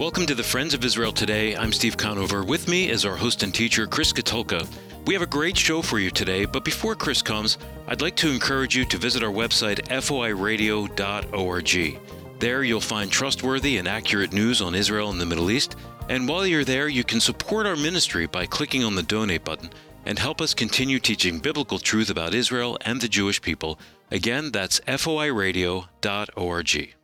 Welcome to the Friends of Israel today. I'm Steve Conover. With me is our host and teacher, Chris Katulka. We have a great show for you today, but before Chris comes, I'd like to encourage you to visit our website, foiradio.org. There you'll find trustworthy and accurate news on Israel and the Middle East. And while you're there, you can support our ministry by clicking on the donate button and help us continue teaching biblical truth about Israel and the Jewish people. Again, that's foiradio.org.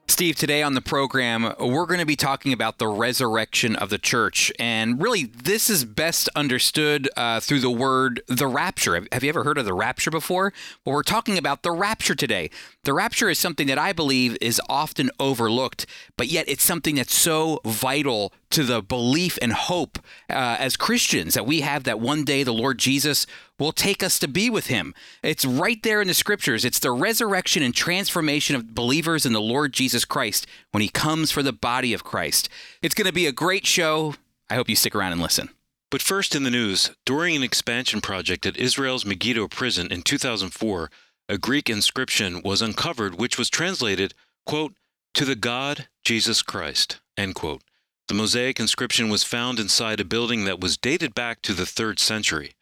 Steve, today on the program, we're going to be talking about the resurrection of the church. And really, this is best understood uh, through the word the rapture. Have you ever heard of the rapture before? Well, we're talking about the rapture today. The rapture is something that I believe is often overlooked, but yet it's something that's so vital to the belief and hope uh, as Christians that we have that one day the Lord Jesus will take us to be with him. It's right there in the scriptures. It's the resurrection and transformation of believers in the Lord Jesus Christ when he comes for the body of Christ. It's going to be a great show. I hope you stick around and listen. But first in the news, during an expansion project at Israel's Megiddo prison in 2004, a Greek inscription was uncovered which was translated, quote, to the God Jesus Christ, end quote. The mosaic inscription was found inside a building that was dated back to the 3rd century.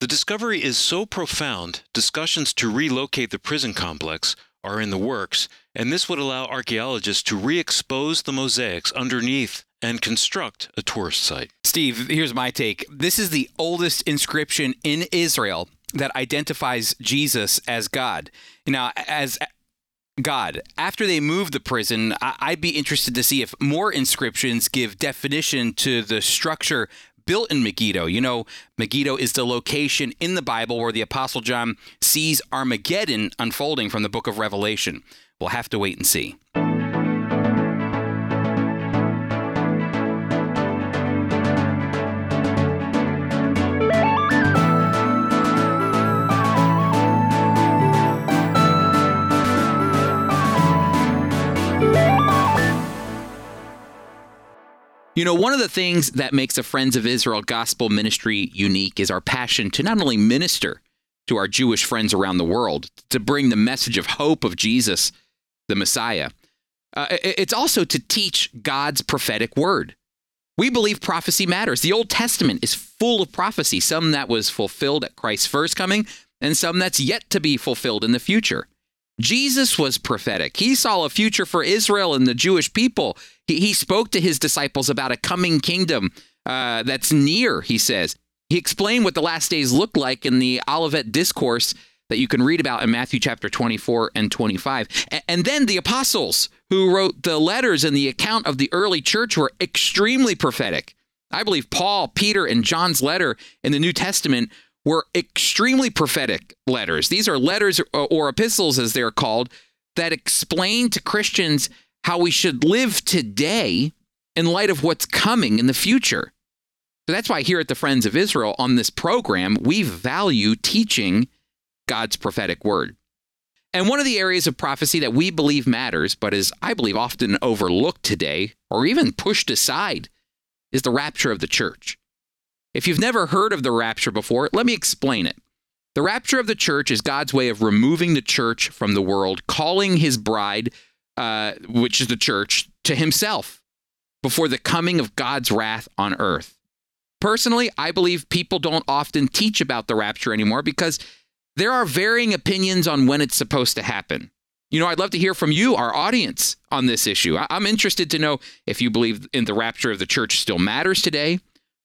The discovery is so profound, discussions to relocate the prison complex are in the works, and this would allow archaeologists to re expose the mosaics underneath and construct a tourist site. Steve, here's my take. This is the oldest inscription in Israel that identifies Jesus as God. Now, as God. After they move the prison, I'd be interested to see if more inscriptions give definition to the structure built in Megiddo. You know, Megiddo is the location in the Bible where the Apostle John sees Armageddon unfolding from the book of Revelation. We'll have to wait and see. You know, one of the things that makes the Friends of Israel gospel ministry unique is our passion to not only minister to our Jewish friends around the world, to bring the message of hope of Jesus, the Messiah, uh, it's also to teach God's prophetic word. We believe prophecy matters. The Old Testament is full of prophecy, some that was fulfilled at Christ's first coming, and some that's yet to be fulfilled in the future. Jesus was prophetic. He saw a future for Israel and the Jewish people. He, he spoke to his disciples about a coming kingdom uh, that's near, he says. He explained what the last days look like in the Olivet Discourse that you can read about in Matthew chapter 24 and 25. And then the apostles who wrote the letters and the account of the early church were extremely prophetic. I believe Paul, Peter, and John's letter in the New Testament were extremely prophetic letters. These are letters or epistles, as they're called, that explain to Christians how we should live today in light of what's coming in the future. So that's why here at the Friends of Israel on this program, we value teaching God's prophetic word. And one of the areas of prophecy that we believe matters, but is, I believe, often overlooked today or even pushed aside, is the rapture of the church. If you've never heard of the rapture before, let me explain it. The rapture of the church is God's way of removing the church from the world, calling his bride, uh, which is the church, to himself before the coming of God's wrath on earth. Personally, I believe people don't often teach about the rapture anymore because there are varying opinions on when it's supposed to happen. You know, I'd love to hear from you, our audience, on this issue. I'm interested to know if you believe in the rapture of the church still matters today,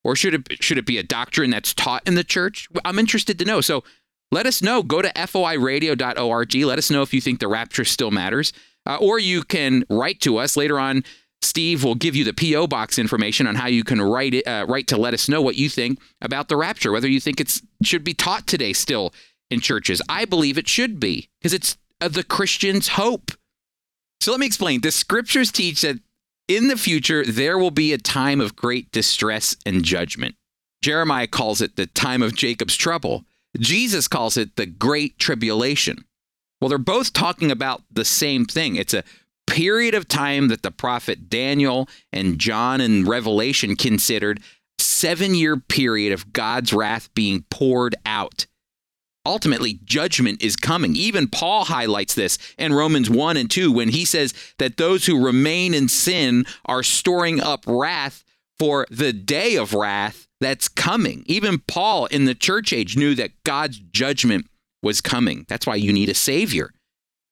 or should it should it be a doctrine that's taught in the church? I'm interested to know. So let us know. Go to foiradio.org. Let us know if you think the rapture still matters. Uh, or you can write to us later on. Steve will give you the PO box information on how you can write it, uh, write to let us know what you think about the rapture. Whether you think it should be taught today still in churches. I believe it should be because it's uh, the Christian's hope. So let me explain. The scriptures teach that in the future, there will be a time of great distress and judgment. Jeremiah calls it the time of Jacob's trouble. Jesus calls it the great tribulation. Well, they're both talking about the same thing. It's a period of time that the prophet Daniel and John in Revelation considered seven year period of God's wrath being poured out. ultimately judgment is coming. Even Paul highlights this in Romans 1 and 2 when he says that those who remain in sin are storing up wrath for the day of wrath that's coming. Even Paul in the church age knew that God's judgment was coming. That's why you need a savior.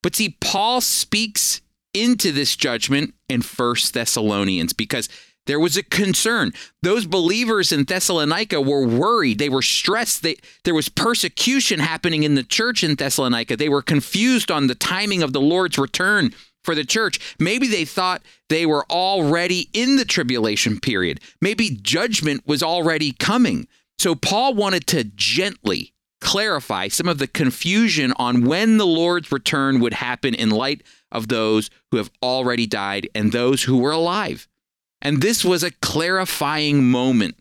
But see, Paul speaks into this judgment in First Thessalonians because there was a concern. Those believers in Thessalonica were worried. They were stressed. They, there was persecution happening in the church in Thessalonica. They were confused on the timing of the Lord's return for the church. Maybe they thought they were already in the tribulation period. Maybe judgment was already coming. So Paul wanted to gently clarify some of the confusion on when the Lord's return would happen in light of those who have already died and those who were alive. And this was a clarifying moment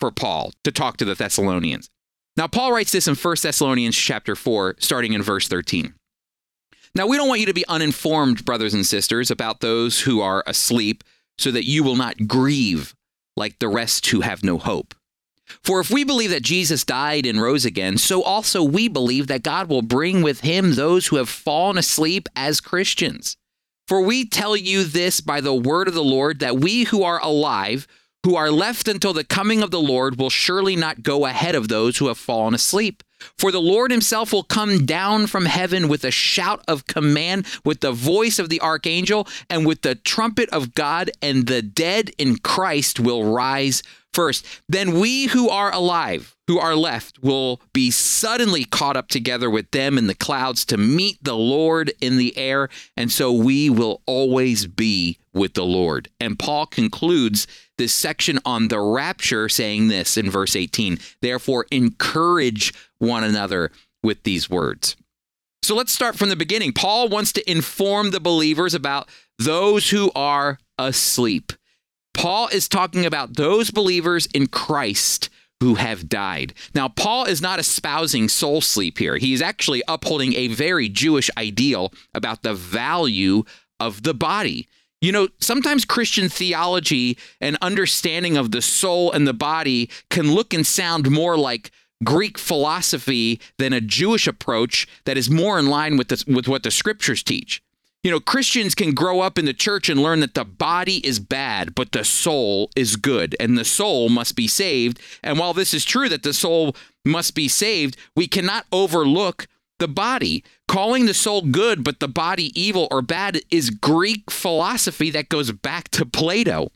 for Paul to talk to the Thessalonians. Now Paul writes this in 1 Thessalonians chapter 4 starting in verse 13. Now we don't want you to be uninformed brothers and sisters about those who are asleep so that you will not grieve like the rest who have no hope. For if we believe that Jesus died and rose again, so also we believe that God will bring with him those who have fallen asleep as Christians. For we tell you this by the word of the Lord, that we who are alive, who are left until the coming of the Lord, will surely not go ahead of those who have fallen asleep. For the Lord himself will come down from heaven with a shout of command, with the voice of the archangel, and with the trumpet of God, and the dead in Christ will rise first. Then we who are alive, who are left, will be suddenly caught up together with them in the clouds to meet the Lord in the air. And so we will always be with the Lord. And Paul concludes this section on the rapture saying this in verse 18 Therefore, encourage one another with these words. So let's start from the beginning. Paul wants to inform the believers about those who are asleep. Paul is talking about those believers in Christ who have died. Now, Paul is not espousing soul sleep here. He's actually upholding a very Jewish ideal about the value of the body. You know, sometimes Christian theology and understanding of the soul and the body can look and sound more like Greek philosophy than a Jewish approach that is more in line with, the, with what the scriptures teach. You know, Christians can grow up in the church and learn that the body is bad, but the soul is good, and the soul must be saved. And while this is true that the soul must be saved, we cannot overlook the body. Calling the soul good, but the body evil or bad is Greek philosophy that goes back to Plato.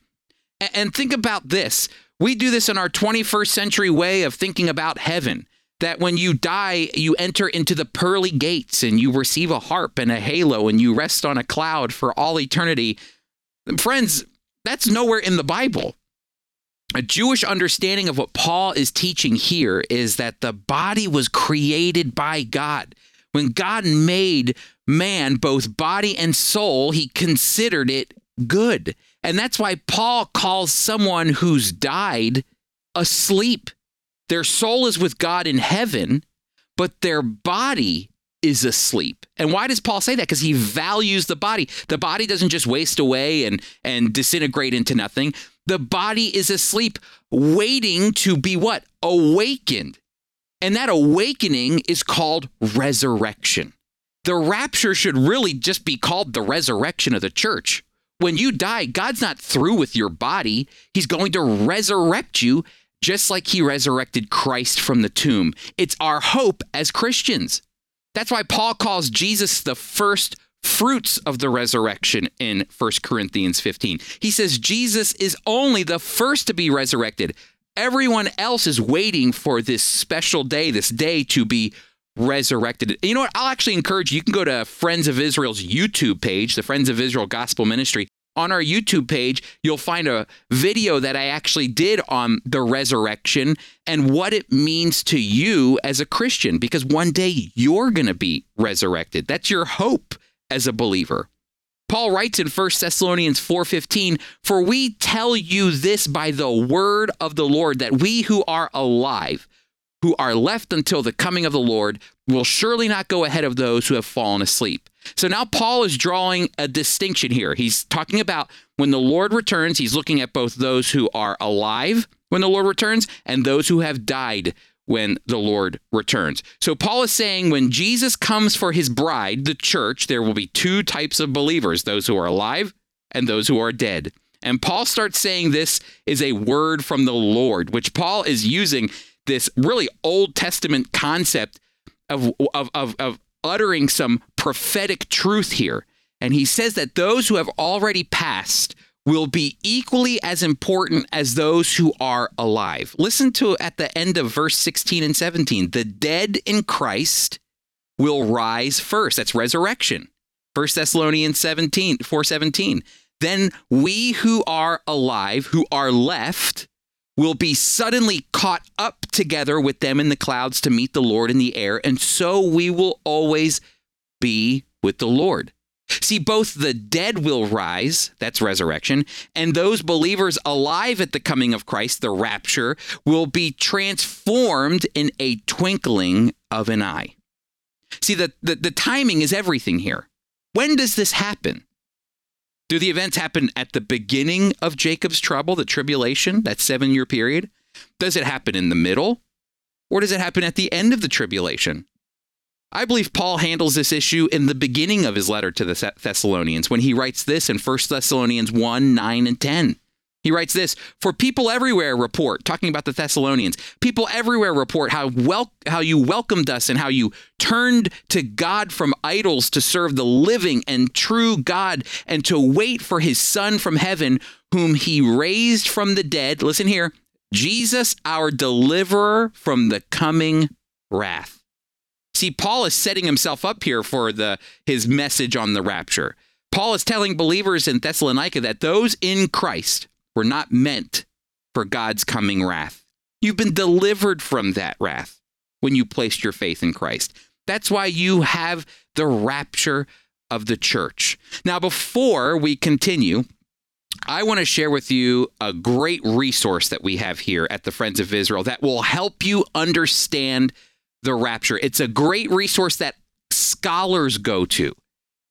And think about this. We do this in our 21st century way of thinking about heaven that when you die, you enter into the pearly gates and you receive a harp and a halo and you rest on a cloud for all eternity. Friends, that's nowhere in the Bible. A Jewish understanding of what Paul is teaching here is that the body was created by God. When God made man, both body and soul, he considered it good. And that's why Paul calls someone who's died asleep. Their soul is with God in heaven, but their body is asleep. And why does Paul say that? Because he values the body. The body doesn't just waste away and, and disintegrate into nothing. The body is asleep, waiting to be what? Awakened. And that awakening is called resurrection. The rapture should really just be called the resurrection of the church. When you die, God's not through with your body. He's going to resurrect you just like he resurrected Christ from the tomb. It's our hope as Christians. That's why Paul calls Jesus the first fruits of the resurrection in 1 Corinthians 15. He says Jesus is only the first to be resurrected. Everyone else is waiting for this special day, this day to be resurrected. You know what? I'll actually encourage you. You can go to Friends of Israel's YouTube page, the Friends of Israel Gospel Ministry, on our YouTube page, you'll find a video that I actually did on the resurrection and what it means to you as a Christian, because one day you're going to be resurrected. That's your hope as a believer. Paul writes in 1 Thessalonians 4:15, "For we tell you this by the word of the Lord that we who are alive, who are left until the coming of the Lord, will surely not go ahead of those who have fallen asleep." So now Paul is drawing a distinction here. He's talking about when the Lord returns, he's looking at both those who are alive when the Lord returns and those who have died when the Lord returns. So Paul is saying when Jesus comes for his bride, the church, there will be two types of believers those who are alive and those who are dead. And Paul starts saying this is a word from the Lord, which Paul is using this really Old Testament concept of, of, of, of uttering some prophetic truth here. And he says that those who have already passed will be equally as important as those who are alive. Listen to at the end of verse 16 and 17. The dead in Christ will rise first. That's resurrection. 1 Thessalonians 17, 417. Then we who are alive, who are left, will be suddenly caught up together with them in the clouds to meet the Lord in the air, and so we will always be with the Lord. See, both the dead will rise, that's resurrection, and those believers alive at the coming of Christ, the rapture, will be transformed in a twinkling of an eye. See, the, the, the timing is everything here. When does this happen? Do the events happen at the beginning of Jacob's trouble, the tribulation, that seven year period? Does it happen in the middle? Or does it happen at the end of the tribulation? I believe Paul handles this issue in the beginning of his letter to the Thessalonians when he writes this in 1 Thessalonians 1 9 and 10. He writes this For people everywhere report, talking about the Thessalonians, people everywhere report how, wel- how you welcomed us and how you turned to God from idols to serve the living and true God and to wait for his Son from heaven, whom he raised from the dead. Listen here Jesus, our deliverer from the coming wrath. See, Paul is setting himself up here for the his message on the rapture. Paul is telling believers in Thessalonica that those in Christ were not meant for God's coming wrath. You've been delivered from that wrath when you placed your faith in Christ. That's why you have the rapture of the church. Now, before we continue, I want to share with you a great resource that we have here at the Friends of Israel that will help you understand the rapture. It's a great resource that scholars go to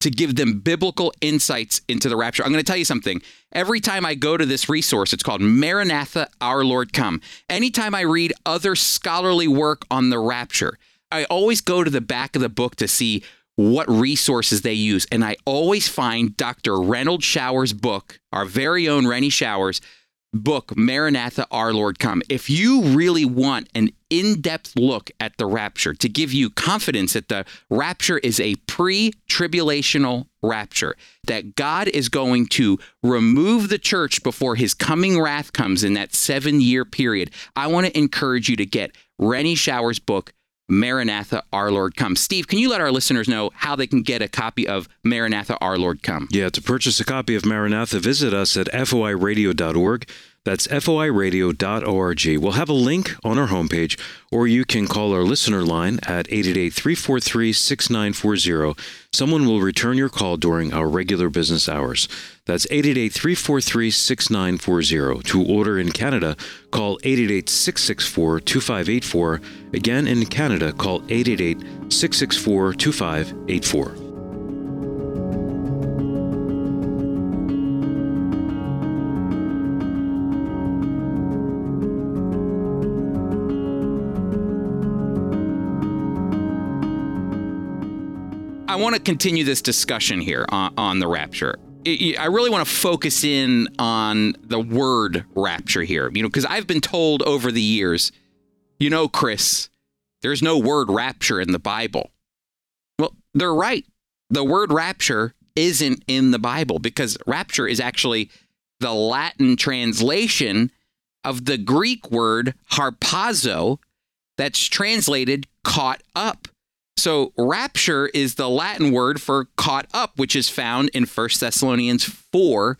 to give them biblical insights into the rapture. I'm going to tell you something. Every time I go to this resource, it's called Maranatha, Our Lord Come. Anytime I read other scholarly work on the rapture, I always go to the back of the book to see what resources they use. And I always find Dr. Renald Showers' book, our very own Rennie Showers, book, Maranatha, Our Lord Come. If you really want an in depth look at the rapture to give you confidence that the rapture is a pre tribulational rapture, that God is going to remove the church before his coming wrath comes in that seven year period, I want to encourage you to get Rennie Showers' book, Maranatha, Our Lord Come. Steve, can you let our listeners know how they can get a copy of Maranatha, Our Lord Come? Yeah, to purchase a copy of Maranatha, visit us at foiradio.org. That's foiradio.org. We'll have a link on our homepage, or you can call our listener line at 888 343 6940. Someone will return your call during our regular business hours. That's 888 343 6940. To order in Canada, call 888 664 2584. Again, in Canada, call 888 664 2584. Want to continue this discussion here on, on the rapture. I really want to focus in on the word rapture here, you know, because I've been told over the years, you know, Chris, there's no word rapture in the Bible. Well, they're right. The word rapture isn't in the Bible because rapture is actually the Latin translation of the Greek word harpazo that's translated caught up. So, rapture is the Latin word for caught up, which is found in 1 Thessalonians 4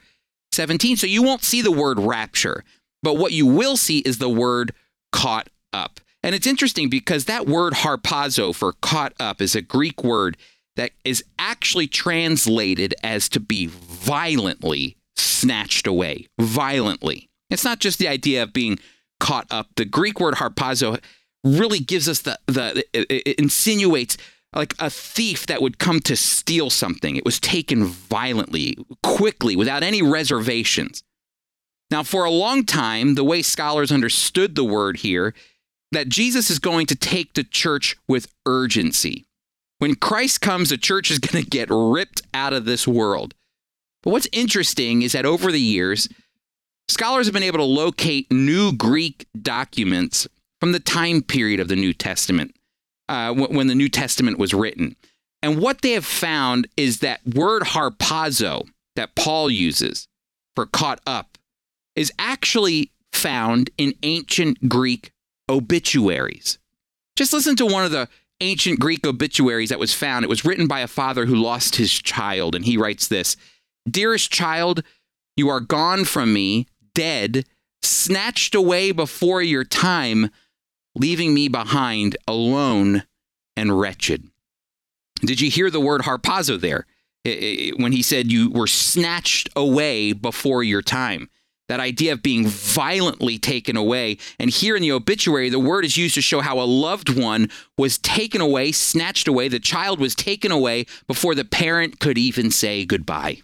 17. So, you won't see the word rapture, but what you will see is the word caught up. And it's interesting because that word harpazo for caught up is a Greek word that is actually translated as to be violently snatched away. Violently. It's not just the idea of being caught up. The Greek word harpazo really gives us the the it, it insinuates like a thief that would come to steal something. It was taken violently, quickly, without any reservations. Now, for a long time, the way scholars understood the word here that Jesus is going to take the church with urgency. When Christ comes, the church is going to get ripped out of this world. But what's interesting is that over the years, scholars have been able to locate new Greek documents from the time period of the New Testament, uh, when the New Testament was written. And what they have found is that word harpazo that Paul uses for caught up is actually found in ancient Greek obituaries. Just listen to one of the ancient Greek obituaries that was found. It was written by a father who lost his child, and he writes this Dearest child, you are gone from me, dead, snatched away before your time, leaving me behind alone and wretched. Did you hear the word harpazo there? When he said you were snatched away before your time that idea of being violently taken away. And here in the obituary, the word is used to show how a loved one was taken away, snatched away. The child was taken away before the parent could even say goodbye.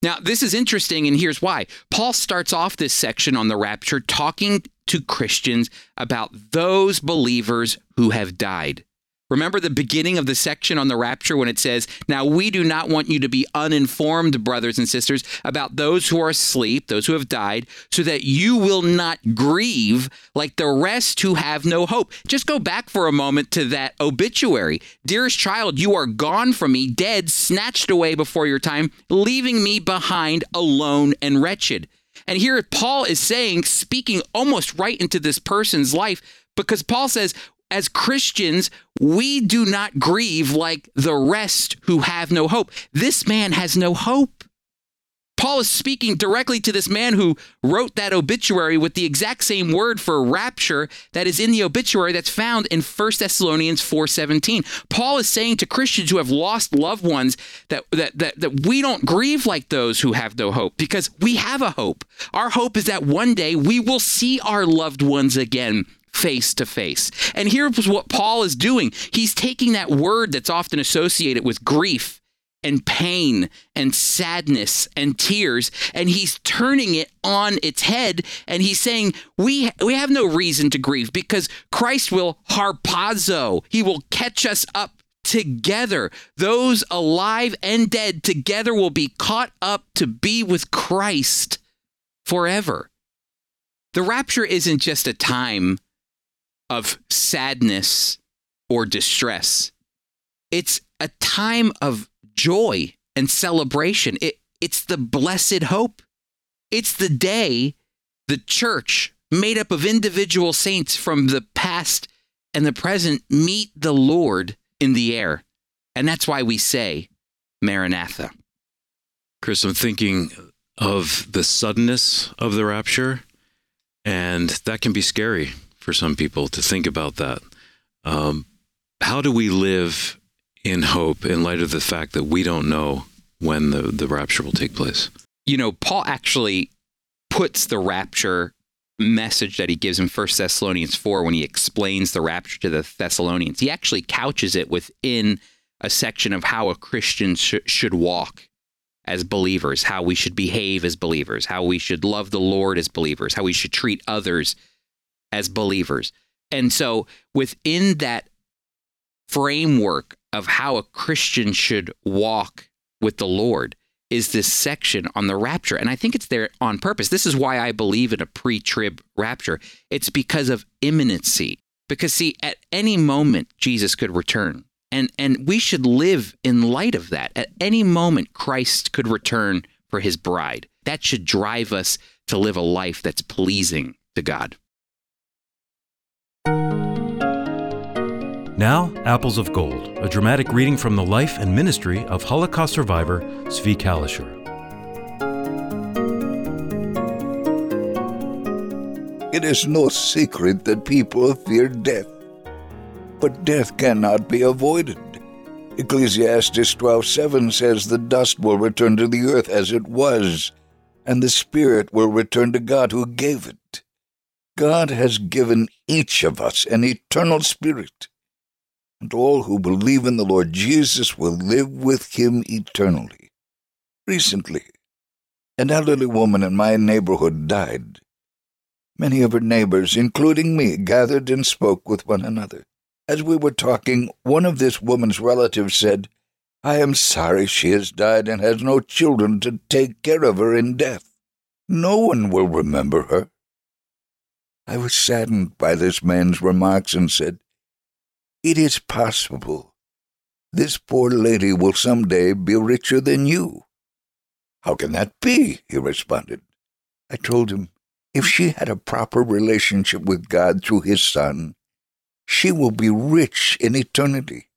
Now, this is interesting, and here's why. Paul starts off this section on the rapture talking to Christians about those believers who have died. Remember the beginning of the section on the rapture when it says, Now we do not want you to be uninformed, brothers and sisters, about those who are asleep, those who have died, so that you will not grieve like the rest who have no hope. Just go back for a moment to that obituary. Dearest child, you are gone from me, dead, snatched away before your time, leaving me behind alone and wretched. And here Paul is saying, speaking almost right into this person's life, because Paul says, as Christians, we do not grieve like the rest who have no hope. This man has no hope. Paul is speaking directly to this man who wrote that obituary with the exact same word for rapture that is in the obituary that's found in 1 Thessalonians 4:17. Paul is saying to Christians who have lost loved ones that, that, that, that we don't grieve like those who have no hope because we have a hope. Our hope is that one day we will see our loved ones again face to face. And here's what Paul is doing. He's taking that word that's often associated with grief and pain and sadness and tears and he's turning it on its head and he's saying we we have no reason to grieve because Christ will harpazo. He will catch us up together. Those alive and dead together will be caught up to be with Christ forever. The rapture isn't just a time of sadness or distress. It's a time of joy and celebration. It, it's the blessed hope. It's the day the church, made up of individual saints from the past and the present, meet the Lord in the air. And that's why we say, Maranatha. Chris, I'm thinking of the suddenness of the rapture, and that can be scary for some people to think about that. Um, how do we live in hope in light of the fact that we don't know when the, the rapture will take place? You know, Paul actually puts the rapture message that he gives in 1 Thessalonians 4 when he explains the rapture to the Thessalonians. He actually couches it within a section of how a Christian sh- should walk as believers, how we should behave as believers, how we should love the Lord as believers, how we should treat others as believers. And so within that framework of how a Christian should walk with the Lord is this section on the rapture. And I think it's there on purpose. This is why I believe in a pre trib rapture. It's because of imminency. Because, see, at any moment, Jesus could return. And, and we should live in light of that. At any moment, Christ could return for his bride. That should drive us to live a life that's pleasing to God. Now, Apples of Gold, a dramatic reading from the life and ministry of Holocaust survivor Zvi Kalisher. It is no secret that people fear death, but death cannot be avoided. Ecclesiastes 12:7 says the dust will return to the earth as it was, and the spirit will return to God who gave it. God has given each of us an eternal spirit and all who believe in the Lord Jesus will live with him eternally. Recently, an elderly woman in my neighborhood died. Many of her neighbors, including me, gathered and spoke with one another. As we were talking, one of this woman's relatives said, I am sorry she has died and has no children to take care of her in death. No one will remember her. I was saddened by this man's remarks and said, It is possible. This poor lady will some day be richer than you. How can that be? he responded. I told him, if she had a proper relationship with God through his Son, she will be rich in eternity.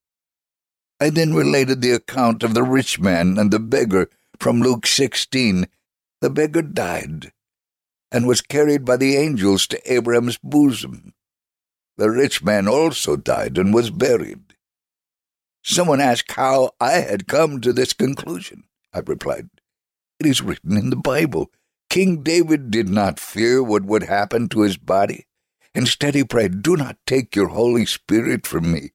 I then related the account of the rich man and the beggar from Luke 16. The beggar died and was carried by the angels to Abraham's bosom. The rich man also died and was buried. Someone asked how I had come to this conclusion. I replied, It is written in the Bible King David did not fear what would happen to his body. Instead, he prayed, Do not take your Holy Spirit from me.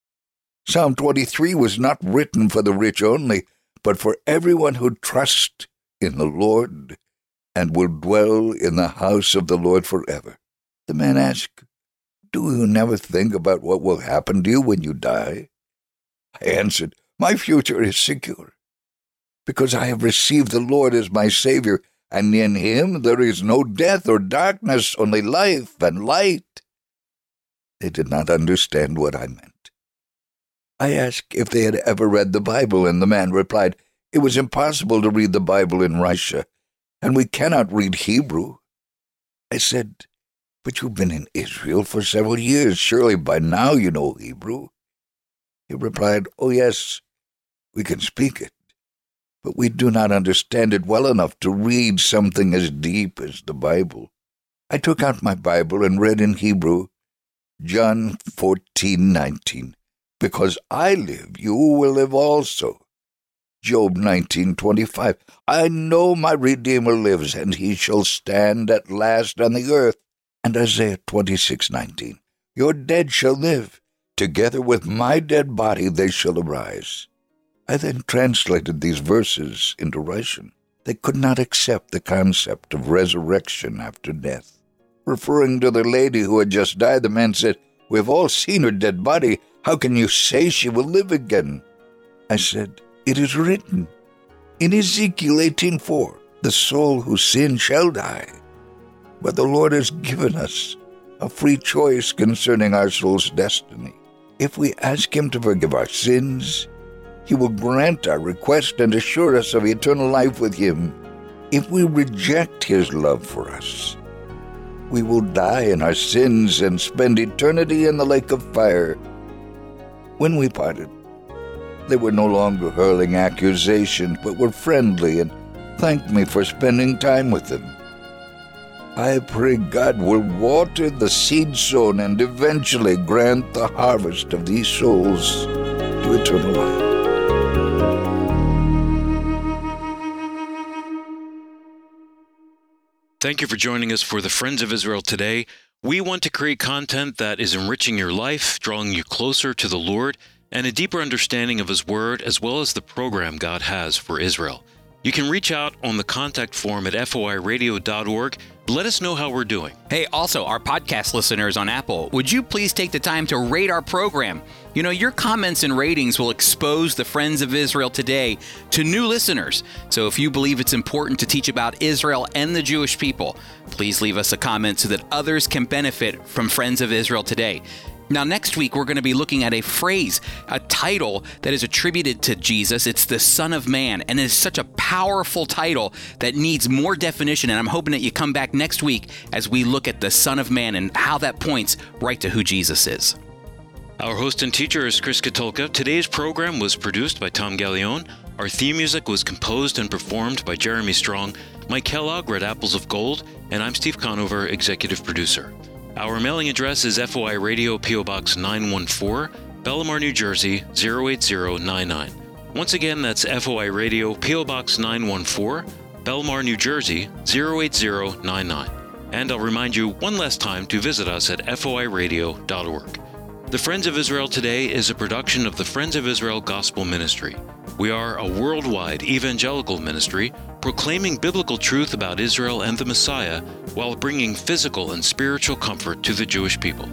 Psalm 23 was not written for the rich only, but for everyone who trusts in the Lord and will dwell in the house of the Lord forever. The man asked, Do you never think about what will happen to you when you die? I answered, My future is secure, because I have received the Lord as my Savior and in him there is no death or darkness, only life and light. They did not understand what I meant. I asked if they had ever read the Bible, and the man replied, It was impossible to read the Bible in Russia, and we cannot read Hebrew. I said, But you've been in Israel for several years. Surely by now you know Hebrew. He replied, Oh, yes, we can speak it but we do not understand it well enough to read something as deep as the Bible. I took out my Bible and read in Hebrew John fourteen nineteen. Because I live, you will live also. Job nineteen twenty five. I know my Redeemer lives, and he shall stand at last on the earth. And Isaiah twenty six nineteen. Your dead shall live. Together with my dead body they shall arise. I then translated these verses into Russian. They could not accept the concept of resurrection after death. Referring to the lady who had just died, the man said, We've all seen her dead body. How can you say she will live again? I said, It is written in Ezekiel 18:4, The soul who sins shall die. But the Lord has given us a free choice concerning our soul's destiny. If we ask Him to forgive our sins, he will grant our request and assure us of eternal life with Him. If we reject His love for us, we will die in our sins and spend eternity in the lake of fire. When we parted, they were no longer hurling accusations, but were friendly and thanked me for spending time with them. I pray God will water the seed sown and eventually grant the harvest of these souls to eternal life. Thank you for joining us for the Friends of Israel today. We want to create content that is enriching your life, drawing you closer to the Lord, and a deeper understanding of His Word, as well as the program God has for Israel. You can reach out on the contact form at foiradio.org. Let us know how we're doing. Hey, also, our podcast listeners on Apple, would you please take the time to rate our program? You know, your comments and ratings will expose the Friends of Israel today to new listeners. So if you believe it's important to teach about Israel and the Jewish people, please leave us a comment so that others can benefit from Friends of Israel today. Now, next week, we're going to be looking at a phrase, a title that is attributed to Jesus. It's the Son of Man, and it's such a powerful title that needs more definition. And I'm hoping that you come back next week as we look at the Son of Man and how that points right to who Jesus is. Our host and teacher is Chris Katulka. Today's program was produced by Tom Gallione. Our theme music was composed and performed by Jeremy Strong. Mike Kellogg read Apples of Gold, and I'm Steve Conover, executive producer. Our mailing address is FOI Radio PO Box 914, Bellmawr, New Jersey 08099. Once again, that's FOI Radio PO Box 914, Bellmawr, New Jersey 08099. And I'll remind you one last time to visit us at foiradio.org. The Friends of Israel Today is a production of the Friends of Israel Gospel Ministry. We are a worldwide evangelical ministry proclaiming biblical truth about Israel and the Messiah while bringing physical and spiritual comfort to the Jewish people.